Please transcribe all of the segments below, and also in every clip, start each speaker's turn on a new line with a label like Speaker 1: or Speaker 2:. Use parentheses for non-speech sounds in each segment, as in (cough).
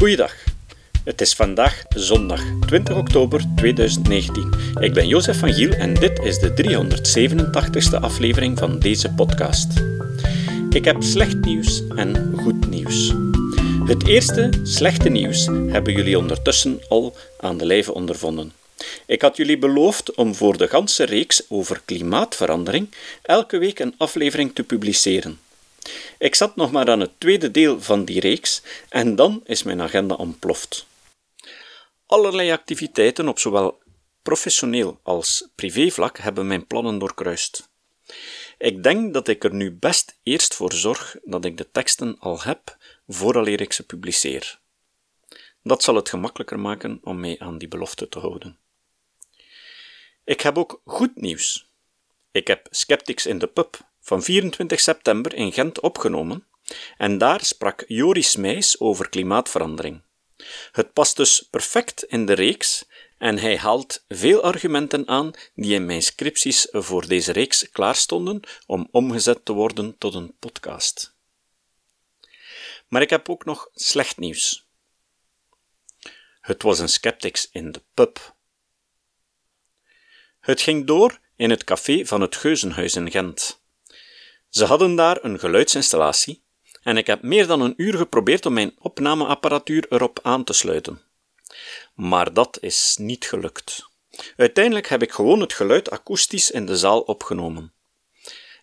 Speaker 1: Goeiedag. Het is vandaag zondag 20 oktober 2019. Ik ben Jozef van Giel en dit is de 387ste aflevering van deze podcast. Ik heb slecht nieuws en goed nieuws. Het eerste, slechte nieuws, hebben jullie ondertussen al aan de lijve ondervonden. Ik had jullie beloofd om voor de ganse reeks over klimaatverandering elke week een aflevering te publiceren. Ik zat nog maar aan het tweede deel van die reeks en dan is mijn agenda ontploft. Allerlei activiteiten op zowel professioneel als privévlak hebben mijn plannen doorkruist. Ik denk dat ik er nu best eerst voor zorg dat ik de teksten al heb vooraleer ik ze publiceer. Dat zal het gemakkelijker maken om mij aan die belofte te houden. Ik heb ook goed nieuws. Ik heb Skeptics in de Pub van 24 september in Gent opgenomen en daar sprak Joris Meijs over klimaatverandering. Het past dus perfect in de reeks en hij haalt veel argumenten aan die in mijn scripties voor deze reeks klaarstonden om omgezet te worden tot een podcast. Maar ik heb ook nog slecht nieuws. Het was een Skeptics in de pub. Het ging door in het café van het Geuzenhuis in Gent. Ze hadden daar een geluidsinstallatie en ik heb meer dan een uur geprobeerd om mijn opnameapparatuur erop aan te sluiten. Maar dat is niet gelukt. Uiteindelijk heb ik gewoon het geluid akoestisch in de zaal opgenomen.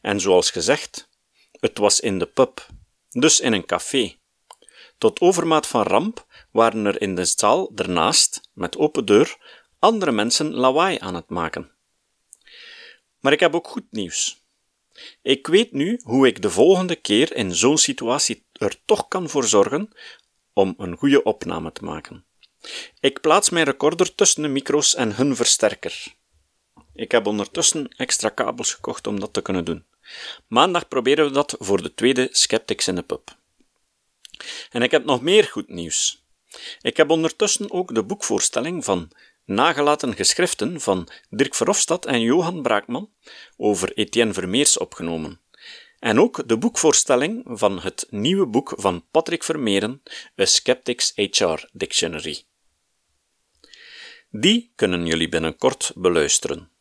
Speaker 1: En zoals gezegd, het was in de pub, dus in een café. Tot overmaat van ramp waren er in de zaal ernaast, met open deur, andere mensen lawaai aan het maken. Maar ik heb ook goed nieuws. Ik weet nu hoe ik de volgende keer in zo'n situatie er toch kan voor zorgen om een goede opname te maken. Ik plaats mijn recorder tussen de micro's en hun versterker. Ik heb ondertussen extra kabels gekocht om dat te kunnen doen. Maandag proberen we dat voor de tweede Skeptics in de Pub. En ik heb nog meer goed nieuws. Ik heb ondertussen ook de boekvoorstelling van Nagelaten geschriften van Dirk Verhofstadt en Johan Braakman over Etienne Vermeers opgenomen. En ook de boekvoorstelling van het nieuwe boek van Patrick Vermeeren, A Skeptics HR Dictionary. Die kunnen jullie binnenkort beluisteren.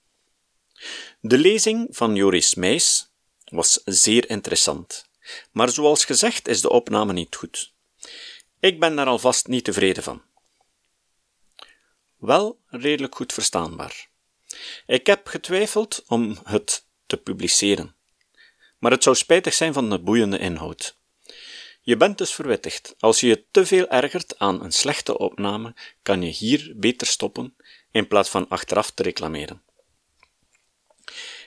Speaker 1: De lezing van Joris Meijs was zeer interessant, maar zoals gezegd is de opname niet goed. Ik ben daar alvast niet tevreden van. Wel redelijk goed verstaanbaar. Ik heb getwijfeld om het te publiceren, maar het zou spijtig zijn van de boeiende inhoud. Je bent dus verwittigd. Als je je te veel ergert aan een slechte opname, kan je hier beter stoppen in plaats van achteraf te reclameren.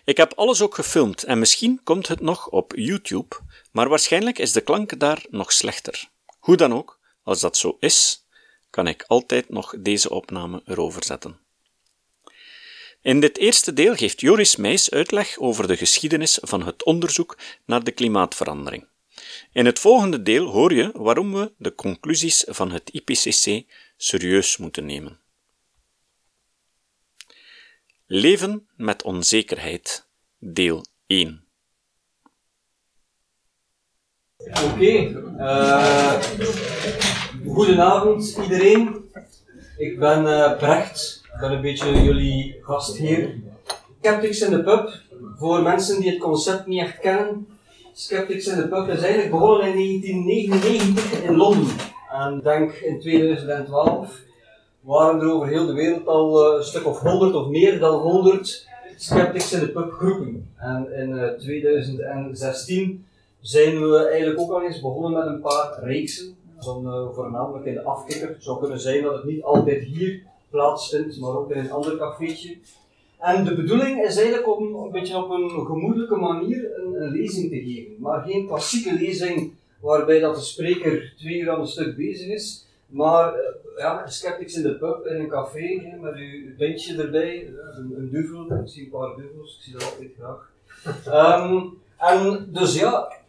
Speaker 1: Ik heb alles ook gefilmd en misschien komt het nog op YouTube, maar waarschijnlijk is de klank daar nog slechter. Hoe dan ook, als dat zo is, kan ik altijd nog deze opname erover zetten. In dit eerste deel geeft Joris Meijs uitleg over de geschiedenis van het onderzoek naar de klimaatverandering. In het volgende deel hoor je waarom we de conclusies van het IPCC serieus moeten nemen. Leven met onzekerheid, deel 1.
Speaker 2: Oké, uh, goedenavond iedereen. Ik ben uh, Brecht, ik ben een beetje jullie gastheer. Skeptics in de pub, voor mensen die het concept niet echt kennen. Skeptics in de pub is eigenlijk begonnen in 1999 in Londen. En denk in 2012 waren er over heel de wereld al uh, een stuk of 100 of meer dan 100 Skeptics in de pub groepen. En in 2016 zijn we eigenlijk ook al eens begonnen met een paar reeksen. Zo, uh, voornamelijk in de afkikker. Het zou kunnen zijn dat het niet altijd hier plaatsvindt, maar ook in een ander cafeetje. En de bedoeling is eigenlijk om een beetje op een gemoedelijke manier een, lezing te geven. Maar geen klassieke lezing waarbij dat de spreker twee uur aan een stuk bezig is. Maar uh, ja, skeptics in de pub, in een café, hè, met uw pintje erbij, een, een duvel, ik zie een paar duvels, ik zie dat altijd graag. Um, en dus ja,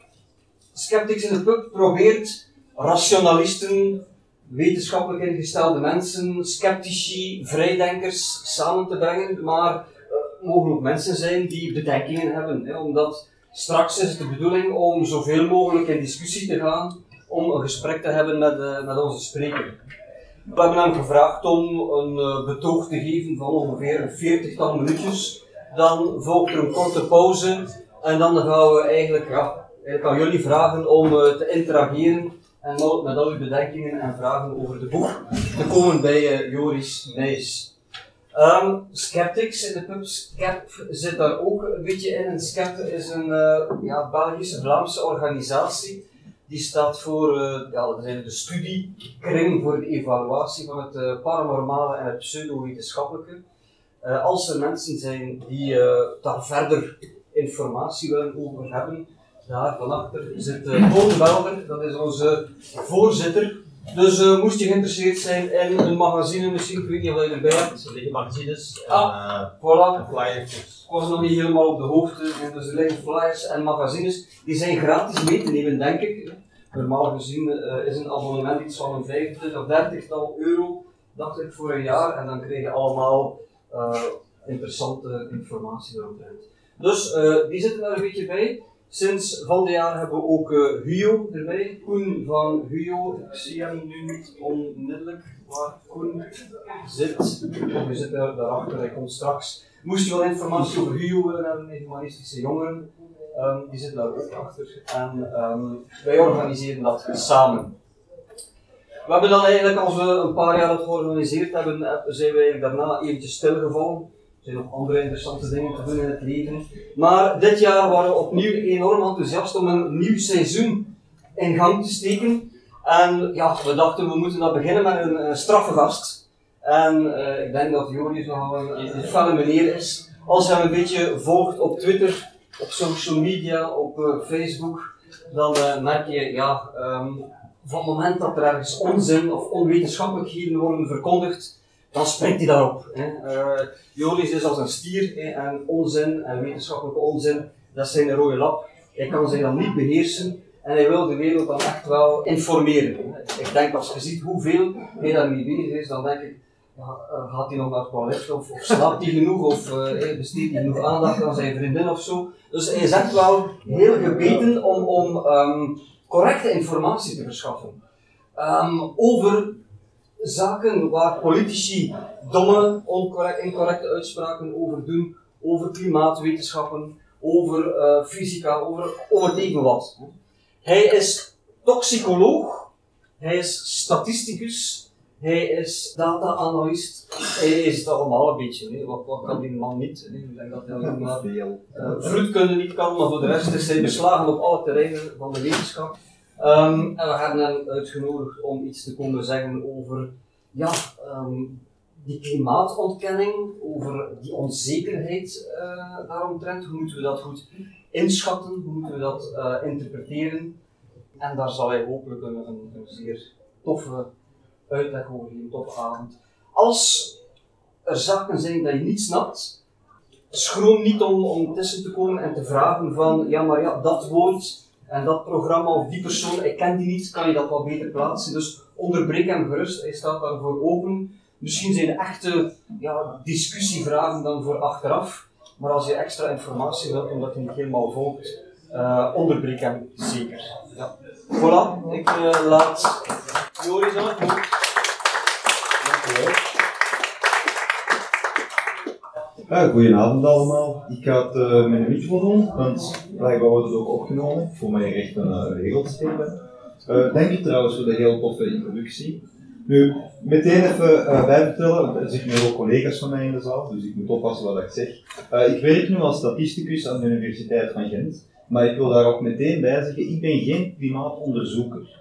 Speaker 2: Skeptics in de Pub probeert rationalisten, wetenschappelijk ingestelde mensen, sceptici, vrijdenkers samen te brengen, maar uh, mogen ook mensen zijn die bedenkingen hebben, hè, omdat straks is het de bedoeling om zoveel mogelijk in discussie te gaan om een gesprek te hebben met, uh, met onze spreker. We hebben hem gevraagd om een uh, betoog te geven van ongeveer een veertigtal minuutjes. Dan volgt er een korte pauze en dan gaan we eigenlijk, ja, eigenlijk aan jullie vragen om te interageren en met al uw bedenkingen en vragen over de boek te komen bij Joris Nijs. Um, Skeptics in de pub, Skep zit daar ook een beetje in. En Skep is een uh, ja, Belgische, Vlaamse organisatie. Die staat voor uh, ja, de studiekring voor de evaluatie van het paranormale en het pseudo-wetenschappelijke. als er mensen zijn die daar verder informatie willen over hebben, daar van achter zit uh, Paul Belder, dat is onze voorzitter dus uh, moest je geïnteresseerd zijn in een magazine, misschien, ik weet niet of je erbij hebt.
Speaker 3: Er liggen magazines
Speaker 2: en, ah, uh, voilà. flyers. Ik was nog niet helemaal op de hoogte, dus er liggen flyers en magazines. Die zijn gratis mee te nemen, denk ik. Normaal gezien uh, is een abonnement iets van een 25 of 30 tal euro, dacht ik, voor een jaar. En dan krijg je allemaal interessante informatie daaromtrent. Dus die zitten daar een beetje bij. Sinds van dit jaar hebben we ook uh, Huyo erbij. Koen van Huyo. Ik zie hem nu niet onmiddellijk waar Koen zit. Of je zit daar, daarachter, hij komt straks. Moest je wel informatie over Huyo willen hebben, humanistische jongeren, um, die zit daar ook achter. En um, wij organiseren dat samen. We hebben dan eigenlijk, als we een paar jaar dat georganiseerd hebben, eh, zijn we daarna eventjes stilgevallen. Er zijn nog andere interessante dingen te doen in het leven. Maar dit jaar waren we opnieuw enorm enthousiast om een nieuw seizoen in gang te steken. En ja, we dachten we moeten dat beginnen met een, een straffe gast. En uh, ik denk dat Joris nog een, een felle meneer is. Als je hem een beetje volgt op Twitter, op social media, op uh, Facebook, dan uh, merk je, ja, um, van het moment dat er ergens onzin of onwetenschappelijkheden worden verkondigd, dan springt hij daarop. Hè. Uh, Joris is als een stier hè, en onzin en wetenschappelijke onzin, dat is zijn rode lap. Hij kan zich dan niet beheersen en hij wil de wereld dan echt wel informeren. Ik denk als je ziet hoeveel hij daarmee bezig is, dan denk ik, uh, gaat hij nog naar het of, of slaapt hij genoeg of uh, besteedt hij genoeg aandacht aan zijn vriendin of zo. Dus hij is echt wel heel gebeten om, om um, correcte informatie te verschaffen. Um, over zaken waar politici domme, incorrecte uitspraken over doen, over klimaatwetenschappen, over uh, fysica, over, over even wat. Hij is toxicoloog, hij is statisticus, hij is data-analyst, hij is het allemaal een beetje. Wat, wat kan die man niet? Ik denk dat hij maar uh, niet kan, maar voor de rest is hij beslagen op alle terreinen van de wetenschap. Um, en we hebben hem uitgenodigd om iets te komen zeggen over ja, um, die klimaatontkenning, over die onzekerheid uh, daaromtrent. Hoe moeten we dat goed inschatten? Hoe moeten we dat uh, interpreteren? En daar zal hij hopelijk een, een, zeer toffe uitleg over geven, toffe avond. Als er zaken zijn dat je niet snapt, schroom niet om, om tussen te komen en te vragen van, ja maar ja, dat woord en dat programma of die persoon, ik ken die niet, kan je dat wel beter plaatsen. Dus onderbreek hem gerust, hij staat daarvoor open. Misschien zijn echte ja, discussievragen dan voor achteraf, maar als je extra informatie wilt, omdat je niet helemaal volgt, uh, onderbreek hem zeker. Ja. Voilà, ik uh, laat Joris aan.
Speaker 4: Ja, goedenavond allemaal. Ik ga het met een microfoon doen, want blijkbaar wordt het ook opgenomen. Voor mij echt een uh, regelstreep. Uh, dank je trouwens voor de heel toffe introductie. Nu, meteen even uh, er zitten ook collega's van mij in de zaal, dus ik moet oppassen wat ik zeg. Uh, ik werk nu als statisticus aan de Universiteit van Gent, maar ik wil daar ook meteen bij zeggen, ik ben geen klimaatonderzoeker.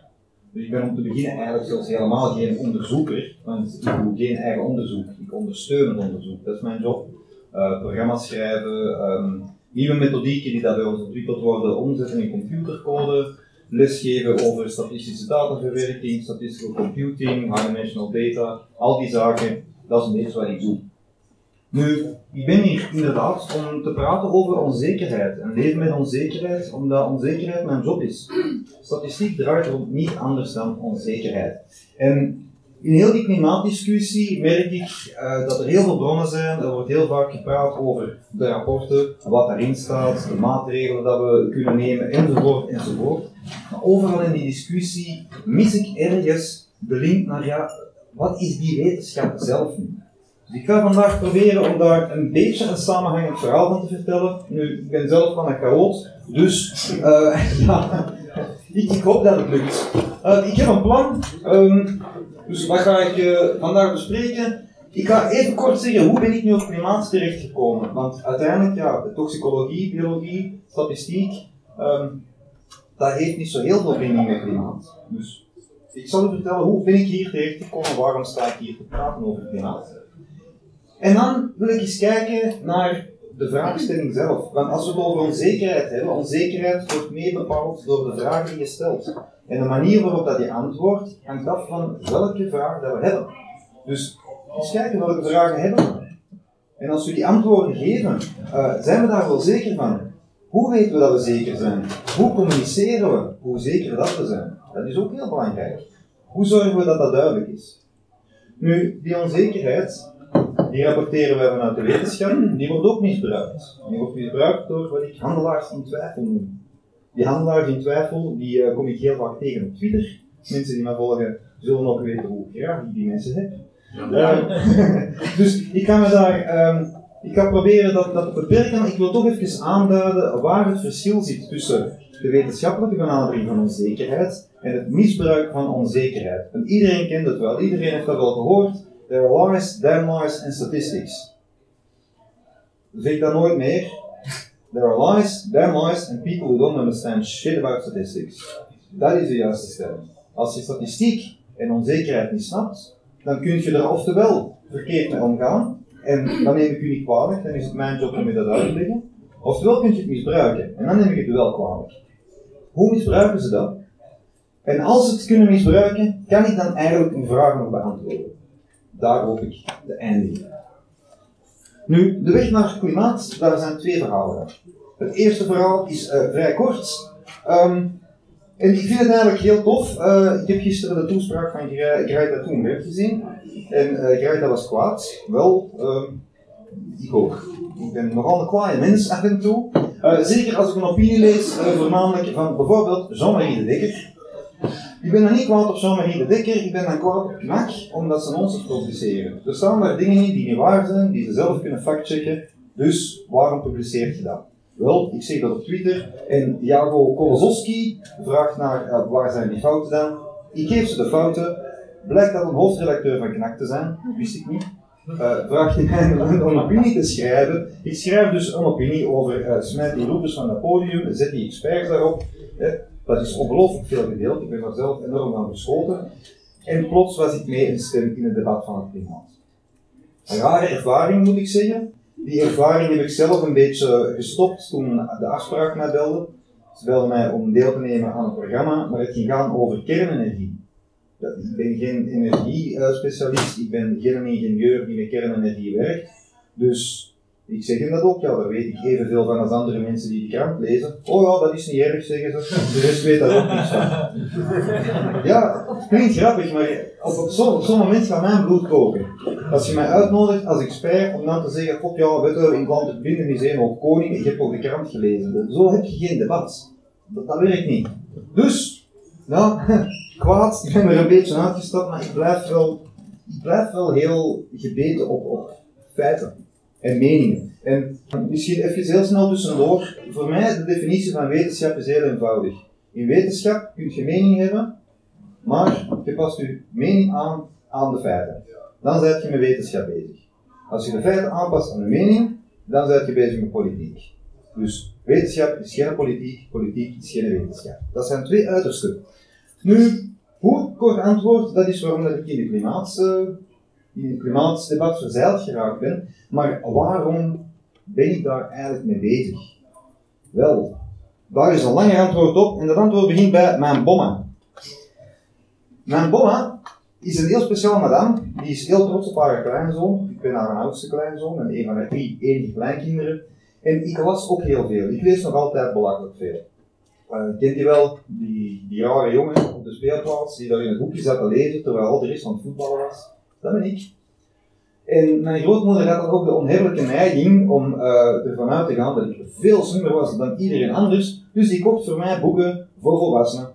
Speaker 4: Dus ik ben om te beginnen eigenlijk zelfs helemaal geen onderzoeker, want ik doe geen eigen onderzoek, ik ondersteun het onderzoek, dat is mijn job. Uh, programma's schrijven, um, nieuwe methodieken die dat bij ons ontwikkeld worden, omzetten in computercode, lesgeven over statistische dataverwerking, statistical computing, high dimensional data, al die zaken, dat is een wat ik doe. Nu, ik ben hier inderdaad om te praten over onzekerheid en leven met onzekerheid, omdat onzekerheid mijn job is. Statistiek draait er niet anders dan onzekerheid. En in heel die klimaatdiscussie merk ik uh, dat er heel veel bronnen zijn. Er wordt heel vaak gepraat over de rapporten, wat daarin staat, de maatregelen dat we kunnen nemen, enzovoort, enzovoort. Maar overal in die discussie mis ik ergens de link naar, ja, wat is die wetenschap zelf nu? Dus ik ga vandaag proberen om daar een beetje een samenhangend verhaal van te vertellen. Nu, ik ben zelf van een chaot, dus uh, (laughs) ja, ik, hoop dat het lukt. Uh, ik heb een plan, um, dus wat ga ik uh, vandaag bespreken? Ik ga even kort zeggen, hoe ben ik nu op klimaat terechtgekomen? Want uiteindelijk, ja, toxicologie, biologie, statistiek, um, dat heeft niet zo heel veel binding met klimaat. Dus ik zal u vertellen, hoe ben ik hier terechtgekomen, waarom sta ik hier te praten over klimaat? En dan wil ik eens kijken naar de vraagstelling zelf. Want als we het over onzekerheid hebben, onzekerheid wordt mee bepaald door de vragen die je stelt. En de manier waarop dat je antwoordt, hangt af van welke vraag dat we hebben. Dus eens kijken welke vragen hebben we. En als we die antwoorden geven, uh, zijn we daar wel zeker van? Hoe weten we dat we zeker zijn? Hoe communiceren we hoe zeker dat we zijn? Dat is ook heel belangrijk. Hoe zorgen we dat dat duidelijk is? Nu, die onzekerheid, die rapporteren wij vanuit de wetenschap, die wordt ook misbruikt. Die wordt misbruikt door wat ik handelaars in twijfel noem. Die handelaars in twijfel, die uh, kom ik heel vaak tegen op Twitter. Mensen die mij volgen zullen ook weten hoe graag ik die mensen heb. Ja. Uh, (laughs) dus ik ga me daar, um, ik ga proberen dat, dat te beperken, maar ik wil toch even aanduiden waar het verschil zit tussen de wetenschappelijke benadering van onzekerheid en het misbruik van onzekerheid. En iedereen kent het wel, iedereen heeft dat wel gehoord. There are lies, damn lies and statistics. Zeg ik dat nooit meer. There are lies, damn lies and people who don't understand shit about statistics. Dat is de juiste stelling. Als je statistiek en onzekerheid niet snapt, dan kun je er oftewel verkeerd mee omgaan, en dan neem ik u niet kwalijk, dan is het mijn job om je dat uit te leggen. Oftewel kun je het misbruiken, en dan neem ik het wel kwalijk. Hoe misbruiken ze dat? En als ze het kunnen misbruiken, kan ik dan eigenlijk een vraag nog beantwoorden. Daar hoop ik de eindigen. Nu, de weg naar klimaat, daar zijn twee verhalen. Het eerste verhaal is uh, vrij kort. Um, en ik vind het eigenlijk heel tof. Uh, ik heb gisteren de toespraak van Greta Thunberg gezien. En uh, Greta was kwaad. Wel, uh, ik ook. Ik ben nogal een kwaaie mens af en toe. Zeker als ik een opinie lees, voornamelijk van bijvoorbeeld Jean-Marie de Dekker. Ik ben dan niet kwaad op Jean-Marie de Dekker, ik ben dan kwaad op KNAK, omdat ze ons publiceren. Er staan daar dingen in die niet waar zijn, die ze zelf kunnen factchecken. Dus waarom publiceert je dat? Wel, ik zeg dat op Twitter en Jago Kolosowski vraagt naar uh, waar zijn die fouten dan. Ik geef ze de fouten. Blijkt dat een hoofdredacteur van KNAK te zijn, wist ik niet. Uh, vraagt hij een, een, opinie te schrijven. Ik schrijf dus een opinie over uh, smijt die roepers van het podium, zet die experts daarop. Dat is ongelooflijk veel gedeeld, ik ben er zelf enorm aan verschoten. En plots was ik mee in het debat van het klimaat. Een rare ervaring moet ik zeggen. Die ervaring heb ik zelf een beetje gestopt toen de afspraak mij belde. Ze belden mij om deel te nemen aan het programma, maar het ging gaan over kernenergie. Ik ben geen energiespecialist, ik ben geen ingenieur die met kernenergie werkt. Dus ik zeg hem dat ook, ja, daar weet ik evenveel van als andere mensen die de krant lezen. Oh ja, dat is niet erg, zeggen ze. (laughs) De rest weet daar ook niets van. Ja, klinkt grappig, maar op, op zo'n zo moment gaat mijn bloed koken. Als je mij uitnodigt als expert om dan te zeggen, god ja, weet je, in het één ook koning, ik heb ook de krant gelezen. Zo heb je geen debat. Dat, dat werkt niet. Dus, nou, (laughs) kwaad, ik ben er een beetje uitgestapt, maar ik blijf wel, ik blijf wel heel gebeten op, op feiten en meningen. En misschien even heel snel tussendoor. Voor mij de definitie van wetenschap is heel eenvoudig. In wetenschap kun je mening hebben, maar je past je mening aan aan de feiten. Dan ben je met wetenschap bezig. Als je de feiten aanpast aan de mening, dan ben je bezig met politiek. Dus wetenschap is geen politiek, politiek is geen wetenschap. Dat zijn twee uitersten. Nu, hoe kort antwoord, dat is waarom dat ik in de klimaat, uh, in het klimaatdebat verzeild geraakt ben. Maar waarom ben ik daar eigenlijk mee bezig? Wel, daar is een langer antwoord op en dat antwoord begint bij mijn bomma. Mijn bomma is een heel speciaal madame, die is heel trots op haar kleinzoon. Ik ben haar oudste kleinzoon en een van haar drie enige kleinkinderen. En ik las ook heel veel. Ik lees nog altijd belachelijk veel. Uh, kent je wel die, die rare jongen op de speelplaats die daar in het hoekje zat te lezen terwijl al de rest van het voetballen was? Dat ben ik. En mijn grootmoeder had dan ook de onheerlijke neiging om uh, ervan uit te gaan dat ik veel slimmer was dan iedereen anders. Dus die kocht voor mij boeken voor volwassenen.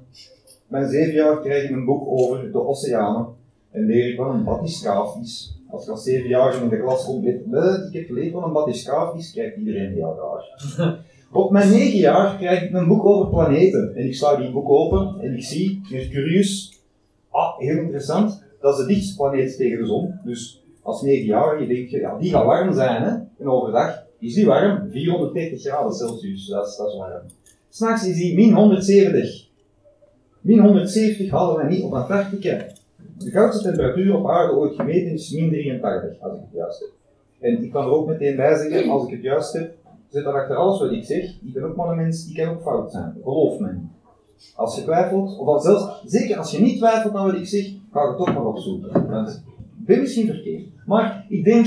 Speaker 4: Mijn zeven jaar krijg ik een boek over de oceanen. En leer ik van een batiscaaf is. Als je als zevenjarige in de klas komt, weet ik heb geleerd van een batiscaaf is, krijgt iedereen heel raar. (laughs) Op mijn negen jaar krijg ik een boek over planeten. En ik sla die boek open en ik zie Mercurius. Ah, heel interessant. Dat is de dichtste planeet tegen de zon. Dus als negenjarige denk je, ja, die gaat warm zijn. Hè? En overdag is die warm, 440 graden Celsius. Dat is, warm. S'nachts is die min 170. Min 170 halen wij niet op Antarctica. De koudste temperatuur op aarde ooit gemeten is min 83, als ik het juist heb. En ik kan er ook meteen bij zeggen, als ik het juist heb, zit dat achter alles wat ik zeg. Ik ben ook maar een mens, ik kan ook fout zijn. Geloof me. Als je twijfelt, of zelfs, zeker als je niet twijfelt aan wat ik zeg, ga het toch maar opzoeken. Ik ben misschien verkeerd. Maar ik denk,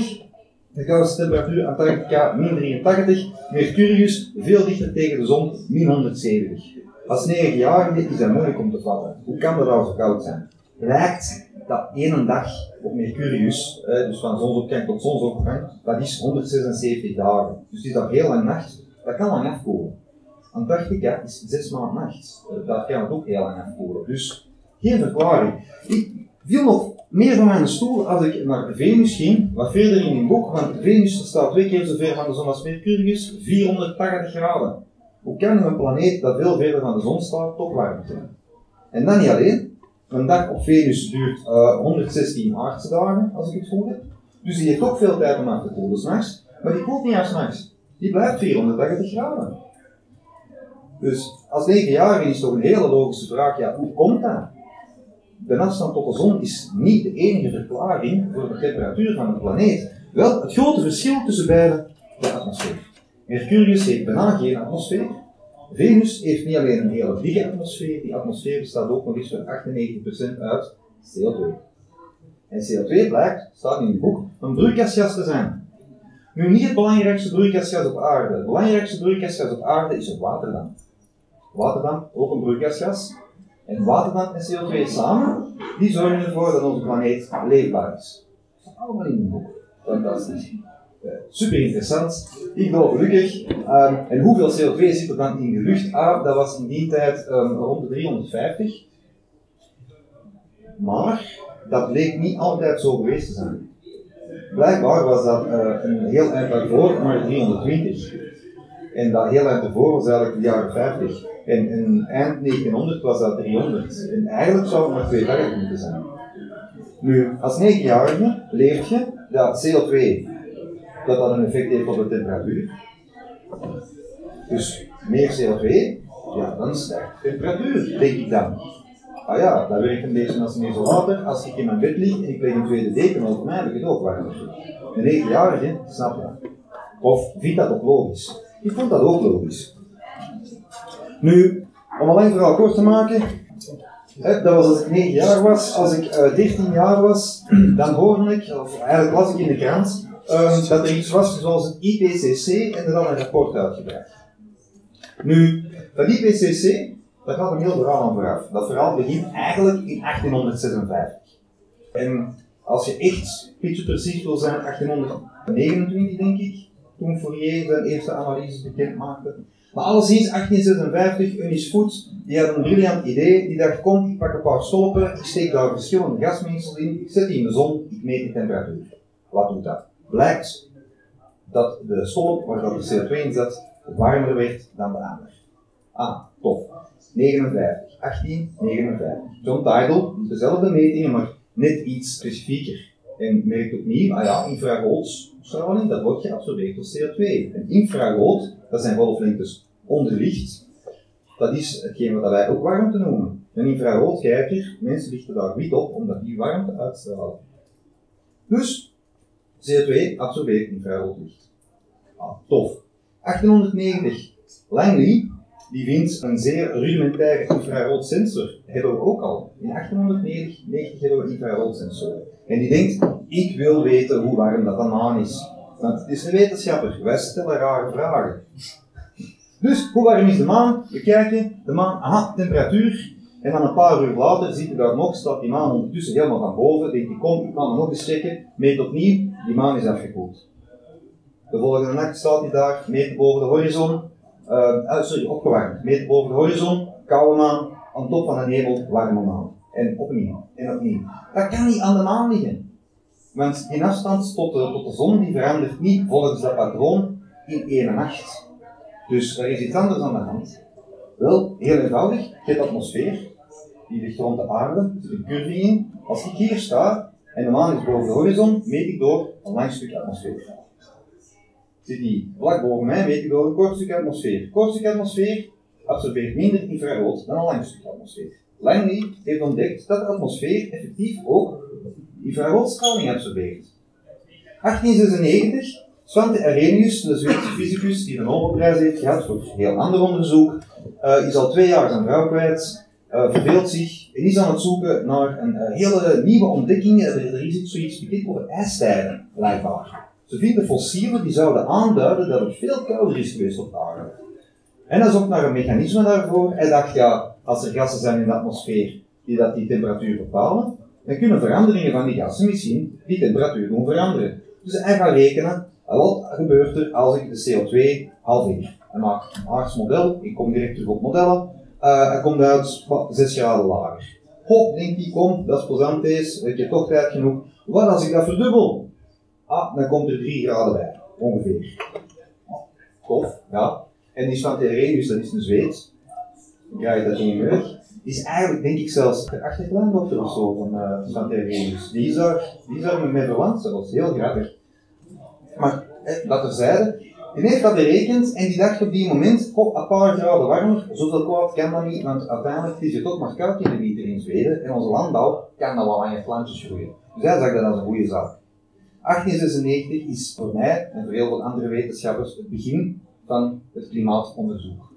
Speaker 4: de koudste temperatuur Antarctica min 83, Mercurius veel dichter tegen de zon min 170. Als 9-jarige is dat moeilijk om te vatten. Hoe kan dat al zo koud zijn? Lijkt dat één dag op Mercurius, dus van zonsopgang tot zonsopgang, dat is 176 dagen. Dus is dat heel lang nacht, dat kan lang afkoelen. Antarctica is 6 maanden nacht, eh, dat kan het ook heel lang afkoelen. Dus geen verklaring. Ik viel nog meer van mijn stoel als ik naar Venus ging, wat verder in mijn boek, want Venus staat twee keer zo ver van de zon als Mercurius, 480 graden. Hoe kan een planeet dat veel verder van de zon staat toch warm zijn? En dan niet alleen, een dag op Venus duurt uh, eh, 116 aardse dagen, als ik het goed heb. Dus die heeft ook veel tijd om af te koelen s'nachts. Maar die koelt niet af s'nachts. Die blijft 480 graden. Dus als 9-jarige is toch een hele logische vraag, ja, hoe komt dat? De afstand tot de zon is niet de enige verklaring voor de temperatuur van de planeet. Wel, het grote verschil tussen beide, de atmosfeer. Mercurius heeft bijna geen atmosfeer, Venus heeft niet alleen een hele dikke atmosfeer, die atmosfeer bestaat ook nog eens voor 98% uit CO2. En CO2 blijkt, staat in het boek, een broeikasgas te zijn. Nu, niet het belangrijkste broeikasgas op aarde. Het belangrijkste broeikasgas op aarde is het waterdamp. Waterdamp, ook een broeikasgas. En waterdamp en CO2 samen, die zorgen ervoor dat onze planeet leefbaar is. Dat staat allemaal in boek. Fantastisch. Eh, super interessant. Ik ben gelukkig. Um, en hoeveel CO2 zit er dan in de lucht? Ah, dat was in die tijd um, rond de 350. Maar dat bleek niet altijd zo geweest te zijn. Blijkbaar was dat uh, een heel eind daarvoor maar 320. En dat heel eind ervoor was eigenlijk de jaren 50. En, en eind 1900 was dat 300. En eigenlijk zou het maar 280 moeten zijn. Nu, als 9-jarige leert je dat CO2 dat dat een effect heeft op de temperatuur. Dus meer CO2, ja, dan stijgt de temperatuur, denk ik dan. Ah ja, dat werkt een beetje als een isolator. Als ik in mijn bed lig en ik leg een tweede deken over mij, heb ik het ook warmer. Een negenjarige snap dat. Of vindt dat ook logisch. Ik vond dat ook logisch. Nu, om een lang verhaal kort te maken, dat was als ik 9 jaar was. Als ik uh, eh, 13 jaar was, (clears throat) dan hoorde ik, of eigenlijk las ik in de krant, um, dat er iets was zoals het IPCC en er dan een rapport uitgebracht. Nu, dat IPCC, daar gaat een heel verhaal aan vooraf. Dat verhaal begint eigenlijk in 1856. En als je echt beetje precies wil zijn, 1829 denk ik, toen Fourier zijn eerste analyses bekend maakte. Maar alleszins 1856, Eunice Voet, die had een briljant idee. Die dacht, kom, ik pak een paar stolpen, ik steek daar verschillende gasmengsels in, ik zet die in de zon, ik meet de temperatuur. Wat doet dat? blijkt dat de stolp waar dat de CO2 in zat warmer werd dan de ander. Ah, tof. 59, 18, 59. John Tidal, dezelfde metingen, maar net iets specifieker. En merkt opnieuw, ah ja, infraroodstraling, dat wordt geabsorbeerd door CO2. En infrarood, dat zijn golflengtes onder licht. Dat is hetgeen wat wij ook warmte noemen. Een infraroodkijker, mensen lichten daar wit op omdat die warmte uitstralen. Dus CO2 absorbeert infraroodlicht. Ah, tof. 1890. Langley, die vindt een zeer rudimentaire infraroodsensor. Hebben we ook al. In 1890 hebben we infraroodsensoren. En die denkt, ik wil weten hoe warm dat een maan is. Want het is een wetenschapper, wij stellen rare vragen. Dus, hoe warm is de maan? We kijken, de maan, aha, temperatuur. En dan een paar uur later ziet u daar nog, staat die maan ondertussen helemaal van boven. Denkt hij, kom, ik kan nog eens checken. Meet opnieuw, die maan is afgekoeld. De volgende nacht staat hij daar, meet boven de horizon. Uh, sorry, opgewarmd. Meet boven de horizon, koude maan. Aan top van de hemel, warme maan. En opnieuw, en opnieuw. Dat kan niet aan de maan liggen. Want die afstand tot de, tot de zon die verandert niet volgens dat patroon in één nacht. Dus er is iets anders aan de hand. Wel, heel eenvoudig, je hebt atmosfeer, die ligt rond de aarde, er zit een curve in. Als ik hier sta en de maan is boven de horizon, meet ik door een lang stuk atmosfeer. Zit die vlak boven mij, meet ik door een kort stuk atmosfeer. Kort stuk atmosfeer absorbeert minder infrarood dan een lang stuk atmosfeer. Langley heeft ontdekt dat de atmosfeer effectief ook infraroodstraling absorbeert. 1896, Svante Arrhenius, de Zweedse fysicus die de Nobelprijs heeft gehad voor heel ander onderzoek, uh, is al twee jaar zijn vrouw kwijt, uh, verveelt zich en is aan het zoeken naar een uh, hele nieuwe ontdekking. Er is zoiets bekend over ijstijden, blijkbaar. Ze vinden fossielen die zouden aanduiden dat het veel kouder is geweest op aarde. En hij zocht naar een mechanisme daarvoor. Hij dacht, ja, als er gassen zijn in de atmosfeer die dat die temperatuur bepalen, dan kunnen veranderingen van die gassen misschien die temperatuur doen veranderen. Dus hij gaat rekenen, wat gebeurt er als ik de CO2 halveer? Hij maakt een aards model, ik kom direct terug op modellen, uh, hij komt uit 6 graden lager. Ho, denkt hij, kom, dat is plezant deze, ik heb toch tijd genoeg. Wat als ik dat verdubbel? Ah, dan komt er 3 graden bij, ongeveer. Tof, ja. En die Svante Arrhenius, dat is een Zweed. Dan krijg je dat in je Die is eigenlijk, denk ik, zelfs de achterkleinkdochter of zo van uh, Arrhenius. Die daar, die met mij verwant zelfs, heel grappig. Maar, eh, dat terzijde, die heeft dat berekend en die dacht op die moment, op een paar graden warmer, zoveel kwaad kan dat niet, want uiteindelijk is het toch maar koud in de winter in Zweden en onze landbouw kan dat wel aan je plantjes groeien. Dus hij zag dat als een goede zaak. 1896 is voor mij en voor heel veel andere wetenschappers het begin van het klimaatonderzoek.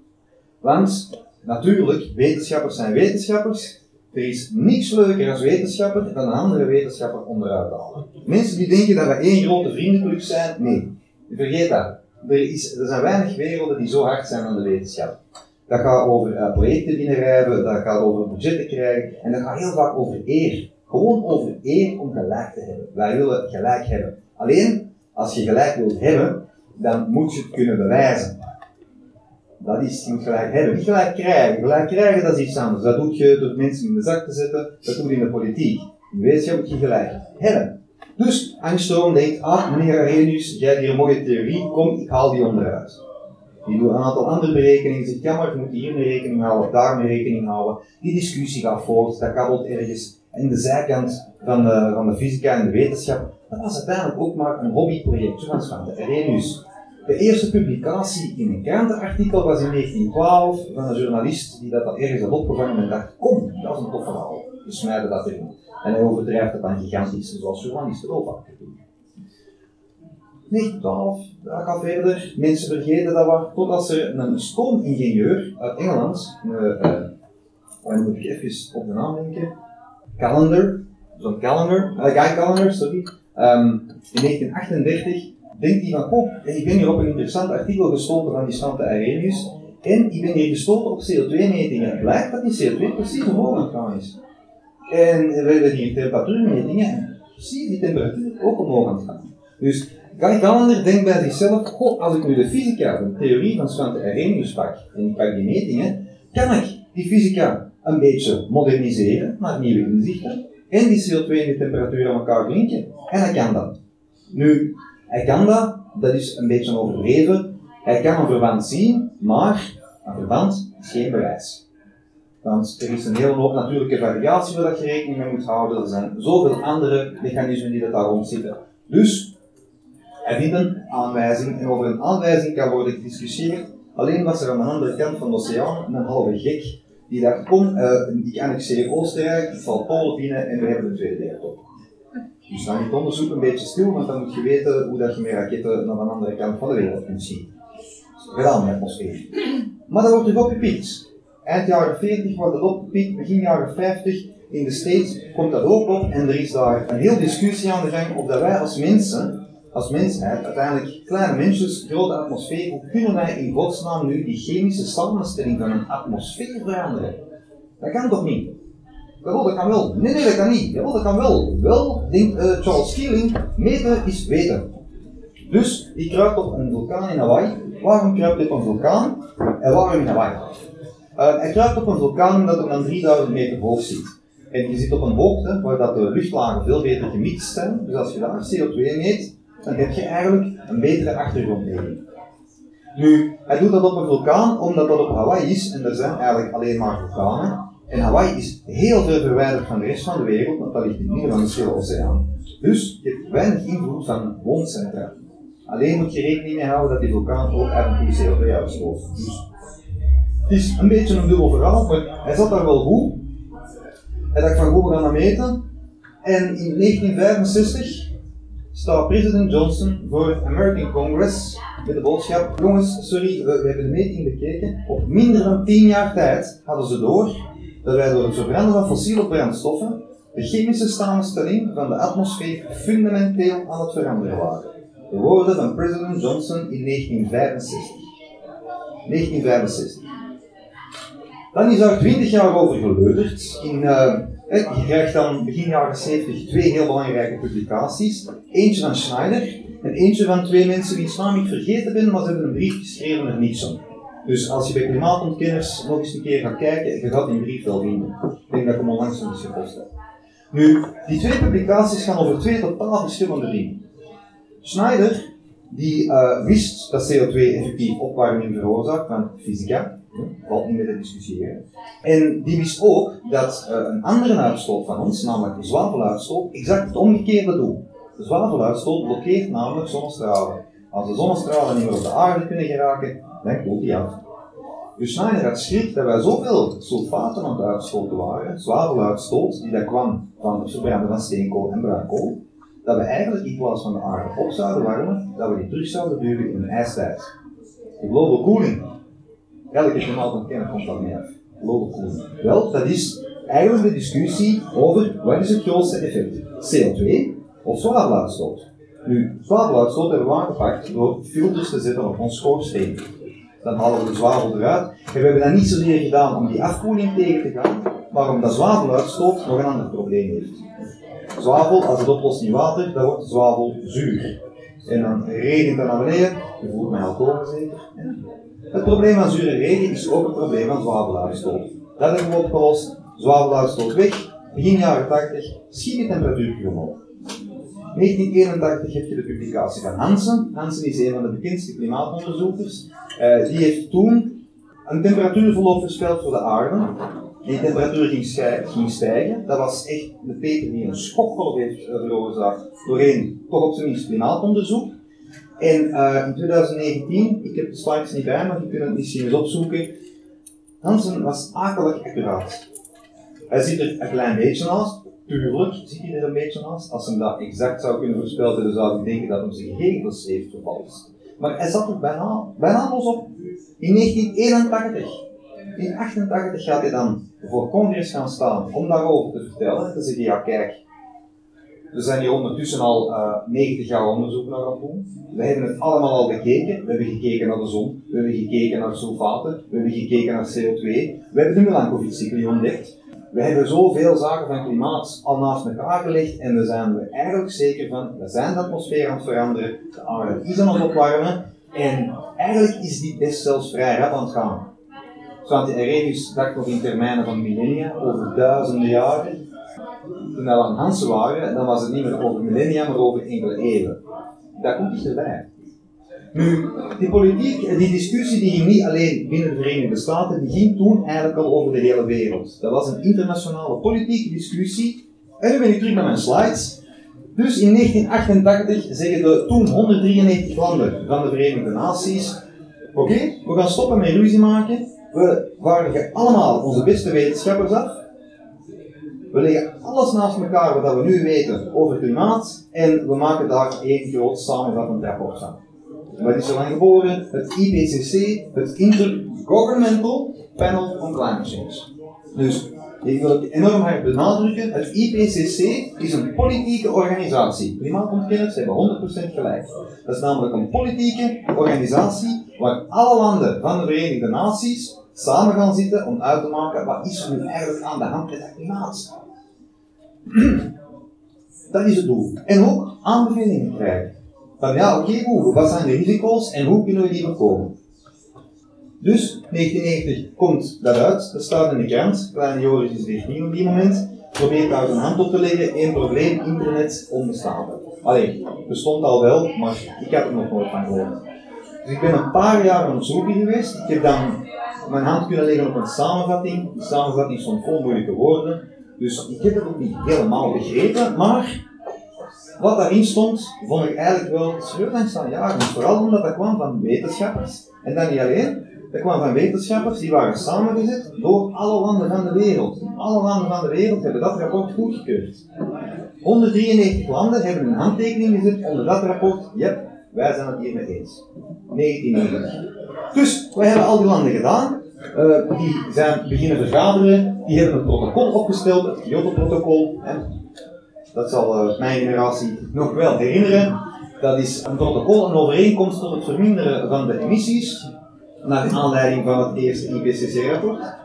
Speaker 4: Want natuurlijk, wetenschappers zijn wetenschappers. Er is niks leuker als wetenschapper dan een andere wetenschapper onderuit halen. Mensen die denken dat we één grote vriendenclub zijn, nee. Vergeet dat. Er, is, er zijn weinig werelden die zo hard zijn aan de wetenschap. Dat gaat over uh, projecten binnenrijven, dat gaat over budgetten krijgen en dat gaat heel vaak over eer. Gewoon over eer om gelijk te hebben. Wij willen gelijk hebben. Alleen, als je gelijk wilt hebben, dan moet je het kunnen bewijzen. Dat is, moet gelijk hebben, niet gelijk krijgen. Gelijk krijgen, dat is iets anders. Dat doe je door mensen in de zak te zetten, dat doe je in de politiek. In wetenschap moet je gelijk hebben. Dus Einstein denkt, ah meneer Arrhenius, jij hebt hier een mooie theorie, kom, ik haal die onderuit. Die doet een aantal andere berekeningen, zegt, ja maar je moet hier een rekening houden, daar een rekening houden. Die discussie gaat voort, dat kabbelt ergens. in de zijkant van de, van de fysica en de wetenschap, dat was uiteindelijk ook maar een hobbyproject, zoals van de Arrhenius. De eerste publicatie in een krantenartikel was in 1912 van een journalist die dat ergens had opgevangen en dacht, kom, dat is een tof verhaal. We smijten dat erin. En hij overdrijft het dan gigantisch, zoals journalisten ook vaak doen. 1912, dat gaat verder. Mensen vergeten dat wat, totdat er een stoomingenieur uit Engeland, uh, uh, moet ik even op de naam denken, Callender, zo'n Callender, uh, Guy Callender, sorry, um, in 1938 denkt hij van, oh, ik ben hier op een interessant artikel gestoten van die Stante Arrhenius, en ik ben hier gestoten op CO2-metingen. Het blijkt dat die CO2 precies omhoog aan gaan is. En we hebben hier temperatuurmetingen, precies die temperatuur ook omhoog aan het gaan. Dus Guy Callender denkt bij zichzelf, goh, als ik nu de fysica, de theorie van Svante Arrhenius pak, en ik pak die metingen, kan ik die fysica een beetje moderniseren naar nieuwe inzichten, en die CO2 en die temperatuur aan elkaar linken. En hij kan dat. Nu, hij kan dat, dat is een beetje overdreven. Hij kan een verband zien, maar een verband is geen bewijs. Want er is een hele hoop natuurlijke variatie waar je rekening mee moet houden. Er zijn zoveel andere mechanismen die dat daar rond zitten. Dus, hij vindt een aanwijzing en over een aanwijzing kan worden gediscussieerd. Alleen was er aan de andere kant van de oceaan een halve gek die dacht, kom, uh, ik annexeer Oostenrijk, ik val Polen binnen en we hebben een tweede wereldoorlog. Dus dan het onderzoek een beetje stil, want dan moet je weten hoe dat je met raketten naar de andere kant van de wereld kunt zien. Gedaan met atmosfeer. Maar dat wordt terug opgepikt. Eind jaren 40 wordt dat opgepikt, begin jaren 50 in de States komt dat ook op en er is daar een heel discussie aan de gang of dat wij als mensen, als mensheid, uiteindelijk kleine mensjes, grote atmosfeer, hoe kunnen wij in godsnaam nu die chemische samenstelling van een atmosfeer veranderen? Dat kan toch niet? Jawel, dat kan wel. Nee, nee, dat kan niet. Jawel, dat kan wel. Wel, denkt uh, Charles Keeling, meten is weten. Dus, die kruipt op een vulkaan in Hawaii. Waarom kruipt hij op een vulkaan? En waarom in Hawaii? Uh, hij kruipt op een vulkaan omdat hij dan 3000 meter hoog zit. En je zit op een hoogte waar dat de luchtlagen veel beter gemixt zijn. Dus als je daar CO2 meet, dan heb je eigenlijk een betere achtergrondmeting. Nu, hij doet dat op een vulkaan omdat dat op Hawaii is en er zijn eigenlijk alleen maar vulkanen. En Hawaii is heel veel verwijderd van de rest van de wereld, want dat ligt in midden van de Stille Oceaan. Dus je hebt weinig invloed van wooncentra. Alleen moet je rekening mee houden dat die vulkaan ook af en toe CO2 uitstoot. Dus het is een beetje een dubbel verhaal, maar hij zat daar wel goed. Hij dacht van goed, we meten. En in 1965 staat president Johnson voor het American Congress met de boodschap: Jongens, sorry, we, we, hebben de meting bekeken. Op minder dan 10 jaar tijd hadden ze door dat wij door het verbranden van fossiele brandstoffen de chemische samenstelling van de atmosfeer fundamenteel aan het veranderen waren. De woorden van president Johnson in 1965. 1965. Dan is daar 20 jaar over geleuterd. In, uh, je krijgt dan begin jaren 70 twee heel belangrijke publicaties. Eentje van Schneider en eentje van twee mensen wiens naam ik vergeten ben, maar ze hebben een brief geschreven naar Nixon. Dus als je bij klimaatontkenners nog eens een keer gaat kijken, je gaat die brief wel vinden. Ik denk dat ik hem onlangs nog eens gepost. Nu, die twee publicaties gaan over twee totaal verschillende dingen. Schneider, die uh, wist dat CO2 effectief opwarming veroorzaakt, van fysica, valt niet meer te discussiëren. En die wist ook dat uh, een andere uitstoot van ons, namelijk de zwaveluitstoot, exact het omgekeerde doet. De zwaveluitstoot blokkeert namelijk zonnestralen. Als de zonnestralen niet meer op de aarde kunnen geraken, dan koelt die af. Dus Schneider had schrik dat wij zoveel sulfaten aan het uitstoten waren, zwaveluitstoot, die dat kwam van het verbranden van steenkool en bruinkool, dat we eigenlijk in plaats van de aarde op zouden warmen, dat we die terug zouden duwen in een ijstijd. De global cooling. Elke klimaatontkenner komt dat mee. Wel, dat is eigenlijk de discussie over wat is het grootste effect. CO2 of zwaveluitstoot. Nu, zwaveluitstoot hebben we aangepakt door filters te zetten op ons schoorsteen. Dan halen we de zwavel eruit. En we hebben dat niet zozeer gedaan om die afkoeling tegen te gaan, maar omdat zwaveluitstoot nog een ander probleem heeft. Zwavel, als het oplost in water, dan wordt zwavel zuur. En dan regent het naar beneden, je voelt mij al zeker. Het probleem van zure regen is ook een probleem van zwaveluitstoot. Dat hebben we opgelost, zwaveluitstoot weg, begin jaren 80, schiet de temperatuur omhoog. 1981 heb je de publicatie van Hansen. Hansen is een van de bekendste klimaatonderzoekers. Uh, die heeft toen een temperatuurverloop voorspeld voor de aarde. Die temperatuur ging, stijgen. Dat was echt de peper die een schokgolf heeft uh, veroorzaakt doorheen, toch op zijn minst klimaatonderzoek. En uh, in 2019, ik heb de slides niet bij, maar je kunt het misschien eens opzoeken. Hansen was akelig accuraat. Hij ziet er een klein beetje naast, Tuurlijk ziet hij er een beetje naast. Als hij dat exact zou kunnen voorspellen, dan zou ik denken dat hij zijn gegevens heeft vervalst. Maar hij zat er bijna, bijna los op. In 1981, in 1988 gaat hij dan voor congres gaan staan om daarover te vertellen. En te zeggen, ja kijk, we zijn hier ondertussen al uh, eh, 90 jaar onderzoek naar aan doen. We hebben het allemaal al bekeken. We hebben gekeken naar de zon, we hebben gekeken naar sulfaten, we hebben gekeken naar CO2. We hebben de Milankovitch-cycli ontdekt. We hebben zoveel zaken van klimaat al naast elkaar gelegd en we zijn er eigenlijk zeker van, we zijn de atmosfeer aan het veranderen, de aarde is aan het opwarmen en eigenlijk is die best zelfs vrij rap aan het gaan. Svante Arrhenius dacht nog in termijnen van millennia, over duizenden jaren. Toen we aan Hansen waren, dan was het niet meer over millennia, maar over enkele eeuwen. Dat komt dichterbij. Nu, die politiek, die discussie die ging niet alleen binnen de Verenigde Staten, die ging toen eigenlijk al over de hele wereld. Dat was een internationale politieke discussie. En nu ben ik terug naar mijn slides. Dus in 1988 zeggen de toen 193 landen van de Verenigde Naties: Oké, we gaan stoppen met ruzie maken. We vaardigen allemaal onze beste wetenschappers af. We leggen alles naast elkaar wat we nu weten over klimaat en we maken daar één groot samenvattend rapport van. Wat is er lang geboren? Het IPCC, het Intergovernmental Panel on Climate Change. Dus, ik wil het enorm hard benadrukken, het IPCC is een politieke organisatie. Klimaatontkenners hebben 100% gelijk. Dat is namelijk een politieke organisatie waar alle landen van de Verenigde Naties samen gaan zitten om uit te maken wat is er nu eigenlijk aan de hand met dat klimaat. (clears throat) Dat is het doel. En ook aanbevelingen krijgen. Van ja, oké, wat zijn de risico's en hoe kunnen we die voorkomen? Dus 1990 komt dat uit, dat staat in de krant. Kleine Joris is 14 op die moment. Probeert daar zijn hand op te leggen. Eén probleem, internet onbestaande. Allee, bestond al wel, maar ik heb er nog nooit van gehoord. Dus ik ben een paar jaar aan het zoeken geweest. Ik heb dan mijn hand kunnen leggen op een samenvatting. Die samenvatting stond vol moeilijke woorden. Dus ik heb het ook niet helemaal begrepen, maar wat daarin stond, vond ik eigenlijk wel serieus aan jaren. Vooral omdat dat kwam van wetenschappers. En dan niet alleen, dat kwam van wetenschappers die waren samengezet door alle landen van de wereld. Alle landen van de wereld hebben dat rapport goedgekeurd. 193 landen hebben een handtekening gezet onder dat rapport. Yep, wij zijn het hier mee eens. 1990. Dus, wij hebben al die landen gedaan. Uh, die zijn beginnen vergaderen. Die hebben een protocol opgesteld, het Kyoto-protocol. Dat zal uh, mijn generatie nog wel herinneren. Dat is een protocol, een overeenkomst tot het verminderen van de emissies. Naar aanleiding van het eerste IPCC-rapport.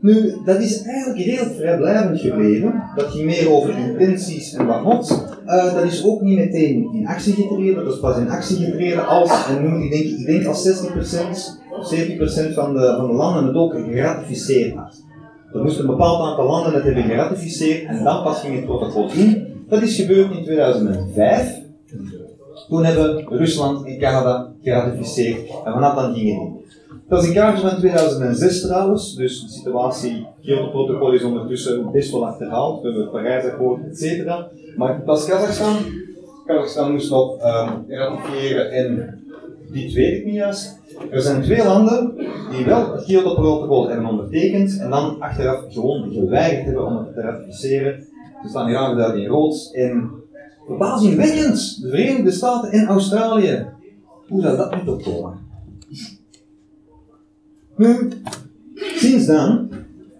Speaker 4: Nu, dat is eigenlijk redelijk vrijblijvend gebleven. Dat ging meer over intenties en wat not. Uh, dat is ook niet meteen in actie getreden. Dat is pas in actie getreden als, en nu, ik denk, ik denk als 60% of 70% van de, van de landen het ook geratificeerd had. Er moest een bepaald aantal landen het hebben geratificeerd en dan pas ging het protocol in. Dat is gebeurd in 2005. Toen hebben Rusland en Canada geratificeerd en vanaf dan ging het in. Dat is een kaartje van 2006 trouwens, dus de situatie, Kyoto-protocol is ondertussen best wel achterhaald, we hebben het Parijsakkoord, et cetera. Maar is Kazachstan. Kazachstan moest nog um, ratificeren en dit weet ik niet juist. Er zijn twee landen die wel het Kyoto-protocol hebben ondertekend en dan achteraf gewoon geweigerd hebben om het te ratificeren. Ze staan hier aangeduid in rood en verbazingwekkend, de Verenigde Staten en Australië. Hoe zou dat nu opkomen? Nu, sinds dan,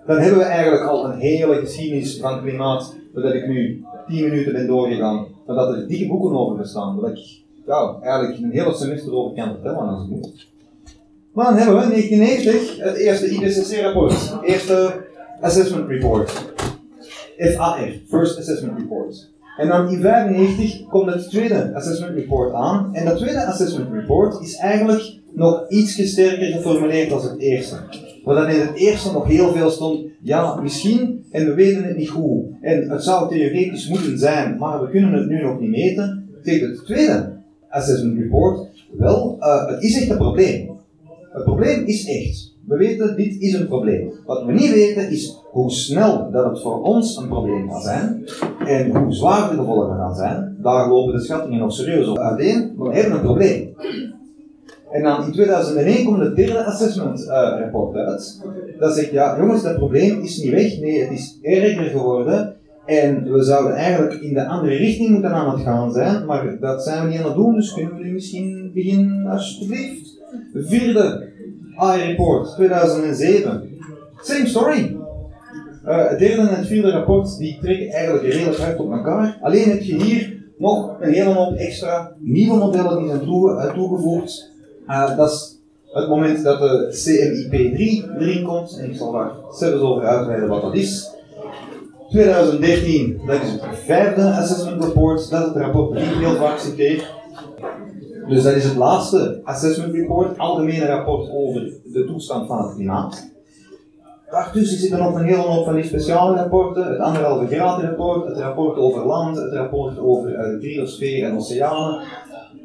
Speaker 4: dan hebben we eigenlijk al een hele geschiedenis van klimaat, dat ik nu 10 minuten ben doorgegaan, maar dat er dikke boeken over bestaan, waar ik ja, eigenlijk een hele semester over kan vertellen als ik moet. Maar dan hebben we in 1990 het eerste IPCC-rapport, eerste Assessment Report. FAR, First Assessment Report. En dan in 1995 komt het tweede Assessment Report aan. En dat tweede Assessment Report is eigenlijk nog iets sterker geformuleerd dan het eerste. Waar dan in het eerste nog heel veel stond, ja, misschien, en we weten het niet goed. En het zou theoretisch moeten zijn, maar we kunnen het nu nog niet meten. Tegen het tweede assessment report, wel, uh, het is echt een probleem. Het probleem is echt. We weten, dit is een probleem. Wat we niet weten is hoe snel dat het voor ons een probleem kan zijn en hoe zwaar de gevolgen gaan zijn. Daar lopen de schattingen nog serieus op uiteen, maar we hebben een probleem. En dan in 2001 komt het derde assessment uh, rapport uit. Dat zegt, ja jongens, dat probleem is niet weg, nee, het is erger geworden. En we zouden eigenlijk in de andere richting moeten aan het gaan zijn, maar dat zijn we niet aan het doen, dus kunnen we nu misschien beginnen, alsjeblieft. Vierde I-report 2007. Same story. Uh, het derde en het vierde rapport die trekken eigenlijk redelijk hard op elkaar. Alleen heb je hier nog een hele hoop extra nieuwe modellen die zijn toe, toegevoegd. Uh, dat is het moment dat de CMIP3 erin komt, en ik zal daar zelfs over uitweiden wat dat is. 2013, dat is het vijfde assessment report, dat het rapport ik heel vaak citeer. Dus dat is het laatste assessment report, algemene rapport over de toestand van het klimaat. Daartussen zitten nog een hele hoop van die speciale rapporten, het anderhalve graden rapport, het rapport over land, het rapport over uh, de biosfeer en oceanen.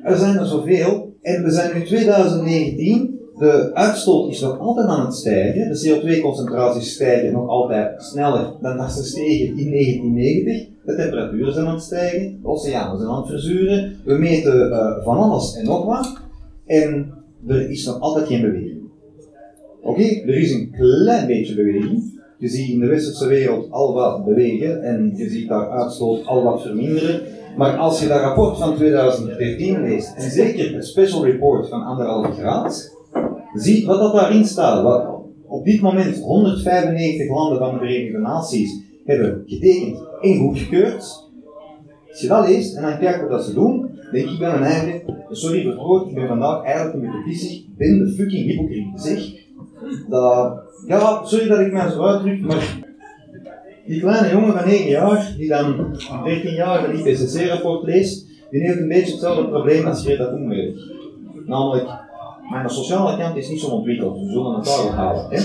Speaker 4: Er zijn er zoveel en we zijn nu 2019 de uitstoot is nog altijd aan het stijgen. De CO2-concentraties stijgen nog altijd sneller dan dat ze stegen in 1990. De temperaturen zijn aan het stijgen, de oceanen zijn aan het verzuren. We meten uh, van alles en nog wat. En er is nog altijd geen beweging. Oké, er is een klein beetje beweging. Je ziet in de westerse wereld al wat bewegen en je ziet daar uitstoot al wat verminderen. Maar als je dat rapport van 2013 leest, en zeker het special report van anderhalve graad, Zie wat dat daarin staat. Wat op dit moment 195 landen van de Verenigde Naties hebben getekend en goedgekeurd. Als je dat leest en dan kijkt wat ze doen, denk ik bij mijn eigen, sorry woord, ik ben vandaag eigenlijk een beetje pissig, de fucking hypocriet. Zeg, dat, ja, sorry dat ik mij zo uitdruk, maar die kleine jongen van 9 jaar, die dan 13 jaar een IPCC-rapport leest, die heeft een beetje hetzelfde probleem als Greta Thunberg. Namelijk, mijn sociale kant is niet zo ontwikkeld, we zullen het daarop halen. Hè?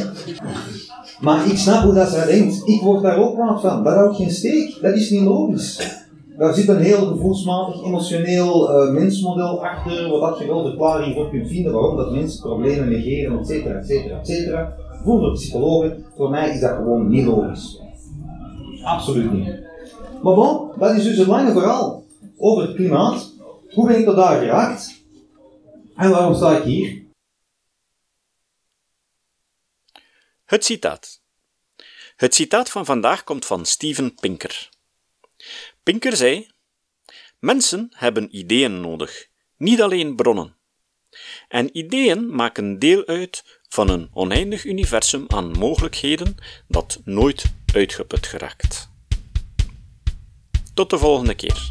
Speaker 4: Maar ik snap hoe dat zij denkt. Ik word daar ook kwaad van. Dat houdt geen steek. Dat is niet logisch. Daar zit een heel gevoelsmatig, emotioneel uh, mensmodel achter, wat dat je wel verklaring voor kunt vinden waarom dat mensen problemen negeren, et cetera, et cetera, et cetera. Voor de psychologen, voor mij is dat gewoon niet logisch. Absoluut niet. Maar bon, dat is dus het lange verhaal over het klimaat. Hoe ben ik tot daar geraakt? En waarom sta ik hier?
Speaker 1: Het citaat. Het citaat van vandaag komt van Steven Pinker. Pinker zei: Mensen hebben ideeën nodig, niet alleen bronnen. En ideeën maken deel uit van een oneindig universum aan mogelijkheden dat nooit uitgeput geraakt. Tot de volgende keer.